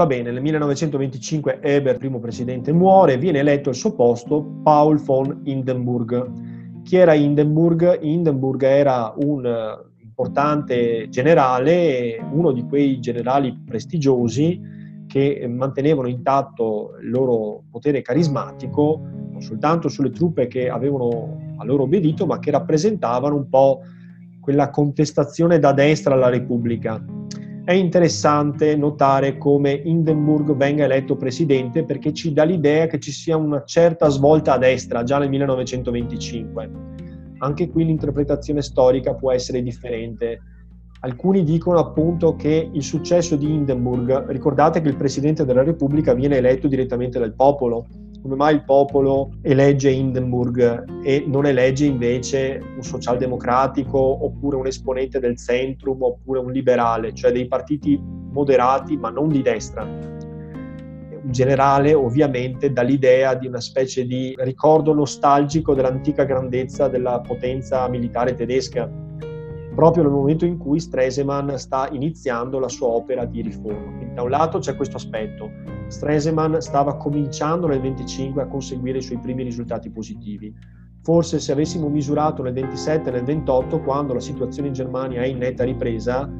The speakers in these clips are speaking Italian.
Va bene, nel 1925 Eber, primo presidente, muore e viene eletto al suo posto Paul von Hindenburg. Chi era Hindenburg? Hindenburg era un eh, importante generale, uno di quei generali prestigiosi che mantenevano intatto il loro potere carismatico non soltanto sulle truppe che avevano a loro obbedito, ma che rappresentavano un po' quella contestazione da destra alla Repubblica è interessante notare come Hindenburg venga eletto presidente perché ci dà l'idea che ci sia una certa svolta a destra già nel 1925. Anche qui l'interpretazione storica può essere differente. Alcuni dicono appunto che il successo di Hindenburg, ricordate che il Presidente della Repubblica viene eletto direttamente dal popolo, come mai il popolo elegge Hindenburg e non elegge invece un socialdemocratico oppure un esponente del centrum oppure un liberale, cioè dei partiti moderati ma non di destra. Un generale ovviamente dà l'idea di una specie di ricordo nostalgico dell'antica grandezza della potenza militare tedesca, proprio nel momento in cui Stresemann sta iniziando la sua opera di riforma. Quindi da un lato c'è questo aspetto, Stresemann stava cominciando nel 25 a conseguire i suoi primi risultati positivi. Forse se avessimo misurato nel 27 e nel 28, quando la situazione in Germania è in netta ripresa,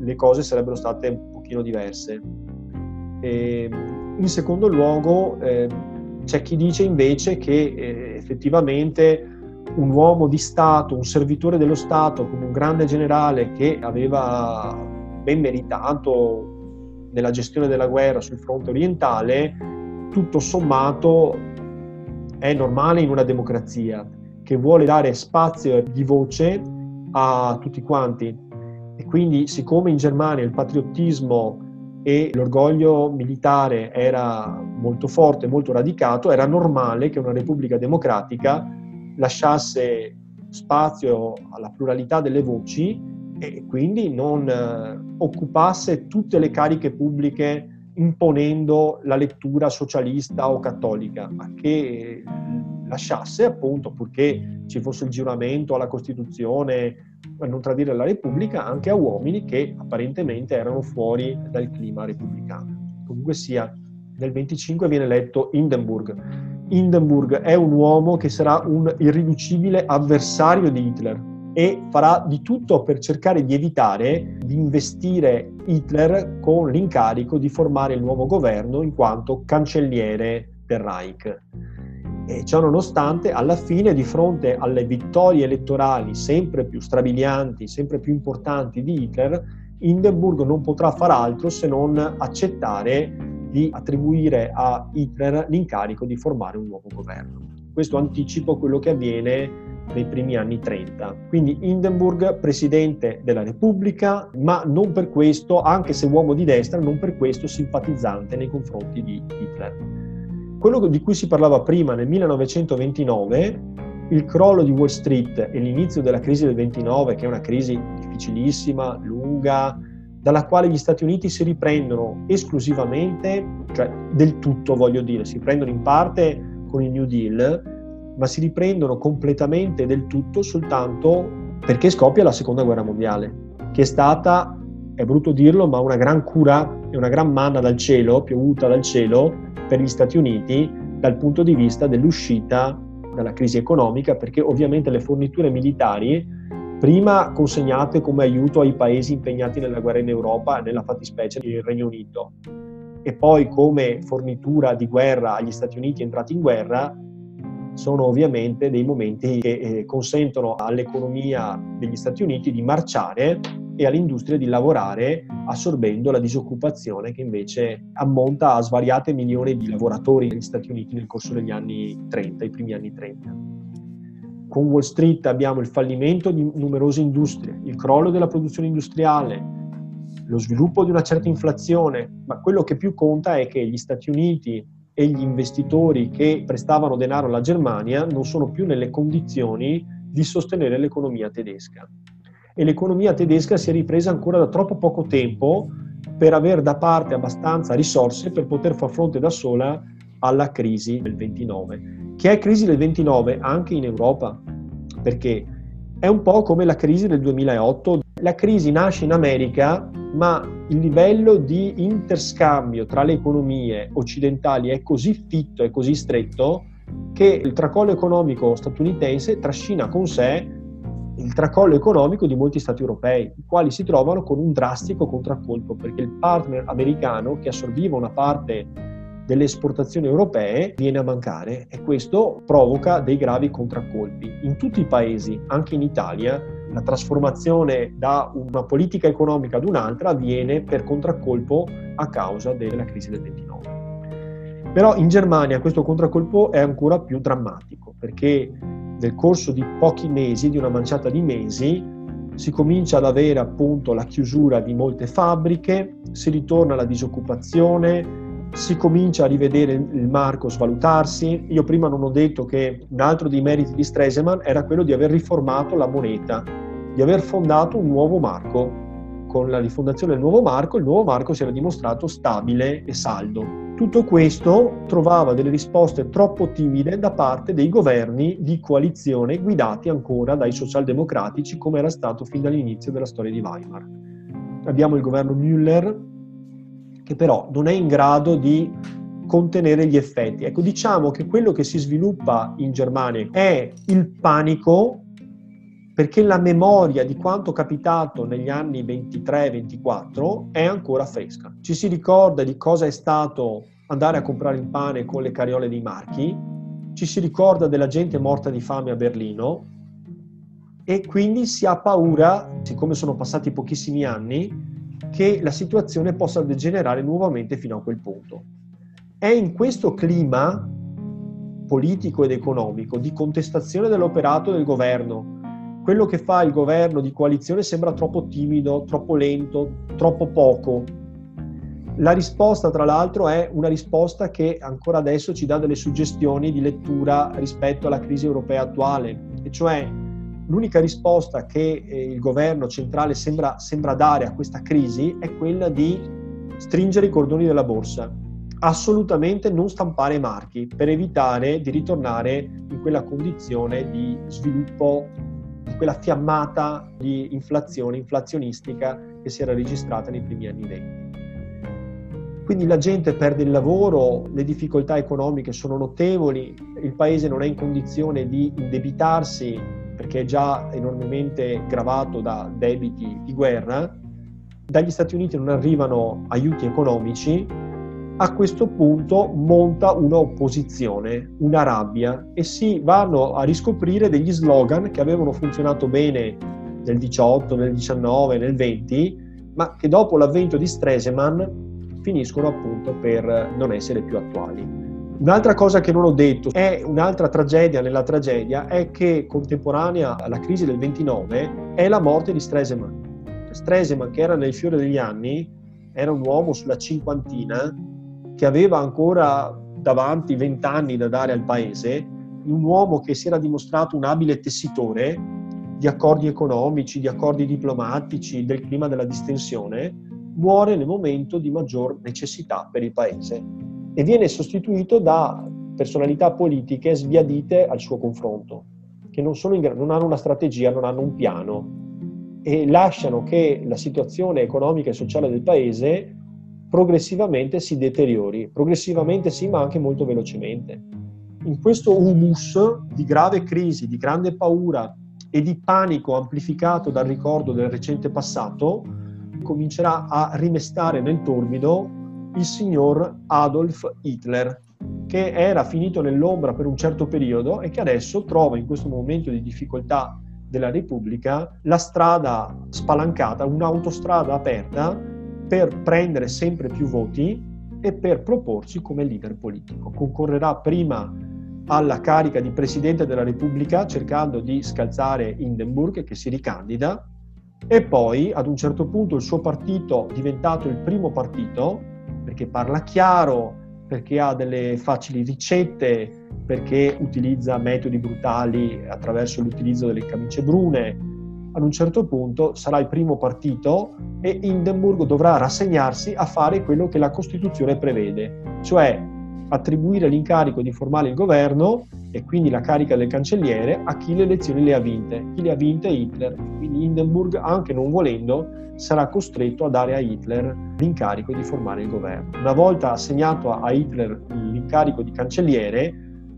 le cose sarebbero state un pochino diverse. E, in secondo luogo, eh, c'è chi dice invece che eh, effettivamente un uomo di Stato, un servitore dello Stato, come un grande generale che aveva ben meritato nella gestione della guerra sul fronte orientale, tutto sommato è normale in una democrazia che vuole dare spazio di voce a tutti quanti. E quindi, siccome in Germania il patriottismo e l'orgoglio militare era molto forte, molto radicato, era normale che una repubblica democratica lasciasse spazio alla pluralità delle voci e quindi non eh, occupasse tutte le cariche pubbliche imponendo la lettura socialista o cattolica, ma che lasciasse appunto, purché ci fosse il giuramento alla Costituzione, a non tradire la Repubblica, anche a uomini che apparentemente erano fuori dal clima repubblicano. Comunque sia, nel 25 viene eletto Hindenburg. Hindenburg è un uomo che sarà un irriducibile avversario di Hitler, e farà di tutto per cercare di evitare di investire Hitler con l'incarico di formare il nuovo governo in quanto cancelliere del Reich. E ciò nonostante, alla fine, di fronte alle vittorie elettorali sempre più strabilianti, sempre più importanti di Hitler, Hindenburg non potrà far altro se non accettare di attribuire a Hitler l'incarico di formare un nuovo governo. Questo anticipo quello che avviene nei primi anni 30. Quindi Hindenburg, presidente della Repubblica, ma non per questo, anche se uomo di destra, non per questo simpatizzante nei confronti di Hitler. Quello di cui si parlava prima nel 1929, il crollo di Wall Street e l'inizio della crisi del 29, che è una crisi difficilissima, lunga, dalla quale gli Stati Uniti si riprendono esclusivamente, cioè del tutto voglio dire, si prendono in parte con il New Deal, ma si riprendono completamente del tutto soltanto perché scoppia la seconda guerra mondiale, che è stata, è brutto dirlo, ma una gran cura e una gran manna dal cielo, piovuta dal cielo per gli Stati Uniti dal punto di vista dell'uscita dalla crisi economica, perché ovviamente le forniture militari, prima consegnate come aiuto ai paesi impegnati nella guerra in Europa, nella fattispecie il Regno Unito, e poi come fornitura di guerra agli Stati Uniti entrati in guerra, sono ovviamente dei momenti che eh, consentono all'economia degli Stati Uniti di marciare e all'industria di lavorare assorbendo la disoccupazione che invece ammonta a svariate milioni di lavoratori negli Stati Uniti nel corso degli anni 30, i primi anni 30. Con Wall Street abbiamo il fallimento di numerose industrie, il crollo della produzione industriale, lo sviluppo di una certa inflazione, ma quello che più conta è che gli Stati Uniti e gli investitori che prestavano denaro alla Germania non sono più nelle condizioni di sostenere l'economia tedesca. E l'economia tedesca si è ripresa ancora da troppo poco tempo per avere da parte abbastanza risorse per poter far fronte da sola alla crisi del 29, che è crisi del 29 anche in Europa, perché è un po' come la crisi del 2008. La crisi nasce in America ma il livello di interscambio tra le economie occidentali è così fitto e così stretto che il tracollo economico statunitense trascina con sé il tracollo economico di molti stati europei, i quali si trovano con un drastico contraccolpo perché il partner americano che assorbiva una parte delle esportazioni europee viene a mancare e questo provoca dei gravi contraccolpi. In tutti i paesi, anche in Italia, la trasformazione da una politica economica ad un'altra avviene per contraccolpo a causa della crisi del 29. Però in Germania questo contraccolpo è ancora più drammatico perché nel corso di pochi mesi, di una manciata di mesi, si comincia ad avere appunto la chiusura di molte fabbriche, si ritorna alla disoccupazione, si comincia a rivedere il marco svalutarsi. Io prima non ho detto che un altro dei meriti di Stresemann era quello di aver riformato la moneta, di aver fondato un nuovo marco. Con la rifondazione del nuovo marco, il nuovo marco si era dimostrato stabile e saldo. Tutto questo trovava delle risposte troppo timide da parte dei governi di coalizione guidati ancora dai socialdemocratici come era stato fin dall'inizio della storia di Weimar. Abbiamo il governo Müller che però non è in grado di contenere gli effetti. Ecco, diciamo che quello che si sviluppa in Germania è il panico perché la memoria di quanto capitato negli anni 23-24 è ancora fresca. Ci si ricorda di cosa è stato andare a comprare il pane con le cariole dei marchi, ci si ricorda della gente morta di fame a Berlino e quindi si ha paura, siccome sono passati pochissimi anni, che la situazione possa degenerare nuovamente fino a quel punto. È in questo clima politico ed economico di contestazione dell'operato del governo, quello che fa il governo di coalizione sembra troppo timido, troppo lento, troppo poco. La risposta, tra l'altro, è una risposta che ancora adesso ci dà delle suggestioni di lettura rispetto alla crisi europea attuale, e cioè l'unica risposta che eh, il governo centrale sembra, sembra dare a questa crisi è quella di stringere i cordoni della borsa, assolutamente non stampare marchi per evitare di ritornare in quella condizione di sviluppo quella fiammata di inflazione, inflazionistica che si era registrata nei primi anni 20. Quindi la gente perde il lavoro, le difficoltà economiche sono notevoli, il paese non è in condizione di indebitarsi perché è già enormemente gravato da debiti di guerra, dagli Stati Uniti non arrivano aiuti economici, a questo punto monta un'opposizione, una rabbia e si vanno a riscoprire degli slogan che avevano funzionato bene nel 18, nel 19, nel 20, ma che dopo l'avvento di Stresemann finiscono appunto per non essere più attuali. Un'altra cosa che non ho detto è un'altra tragedia nella tragedia è che contemporanea alla crisi del 29 è la morte di Stresemann. Stresemann che era nel fiore degli anni era un uomo sulla cinquantina che aveva ancora davanti vent'anni da dare al paese, un uomo che si era dimostrato un abile tessitore di accordi economici, di accordi diplomatici, del clima della distensione, muore nel momento di maggior necessità per il paese e viene sostituito da personalità politiche sbiadite al suo confronto, che non, in, non hanno una strategia, non hanno un piano e lasciano che la situazione economica e sociale del paese progressivamente si deteriori, progressivamente sì, ma anche molto velocemente. In questo humus di grave crisi, di grande paura e di panico amplificato dal ricordo del recente passato, comincerà a rimestare nel torbido il signor Adolf Hitler, che era finito nell'ombra per un certo periodo e che adesso trova in questo momento di difficoltà della Repubblica la strada spalancata, un'autostrada aperta per prendere sempre più voti e per proporsi come leader politico. Concorrerà prima alla carica di Presidente della Repubblica cercando di scalzare Hindenburg che si ricandida e poi ad un certo punto il suo partito diventato il primo partito perché parla chiaro, perché ha delle facili ricette, perché utilizza metodi brutali attraverso l'utilizzo delle camicie brune, ad un certo punto sarà il primo partito e Hindenburg dovrà rassegnarsi a fare quello che la Costituzione prevede, cioè attribuire l'incarico di formare il governo e quindi la carica del cancelliere a chi le elezioni le ha vinte. Chi le ha vinte è Hitler. Quindi Hindenburg, anche non volendo, sarà costretto a dare a Hitler l'incarico di formare il governo. Una volta assegnato a Hitler l'incarico di cancelliere,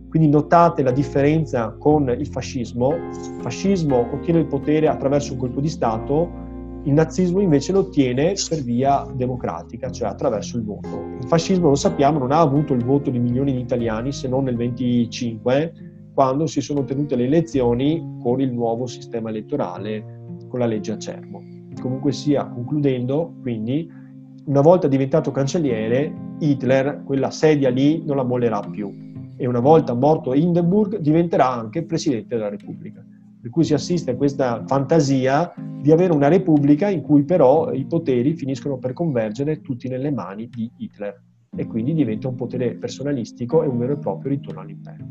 quindi notate la differenza con il fascismo, il fascismo ottiene il potere attraverso un colpo di Stato, il nazismo invece lo ottiene per via democratica, cioè attraverso il voto. Il fascismo, lo sappiamo, non ha avuto il voto di milioni di italiani se non nel 25, quando si sono tenute le elezioni con il nuovo sistema elettorale, con la legge Acerbo. Comunque sia, concludendo, quindi, una volta diventato cancelliere, Hitler quella sedia lì non la mollerà più e una volta morto Hindenburg diventerà anche Presidente della Repubblica. Per cui si assiste a questa fantasia di avere una repubblica in cui però i poteri finiscono per convergere tutti nelle mani di Hitler e quindi diventa un potere personalistico e un vero e proprio ritorno all'impero.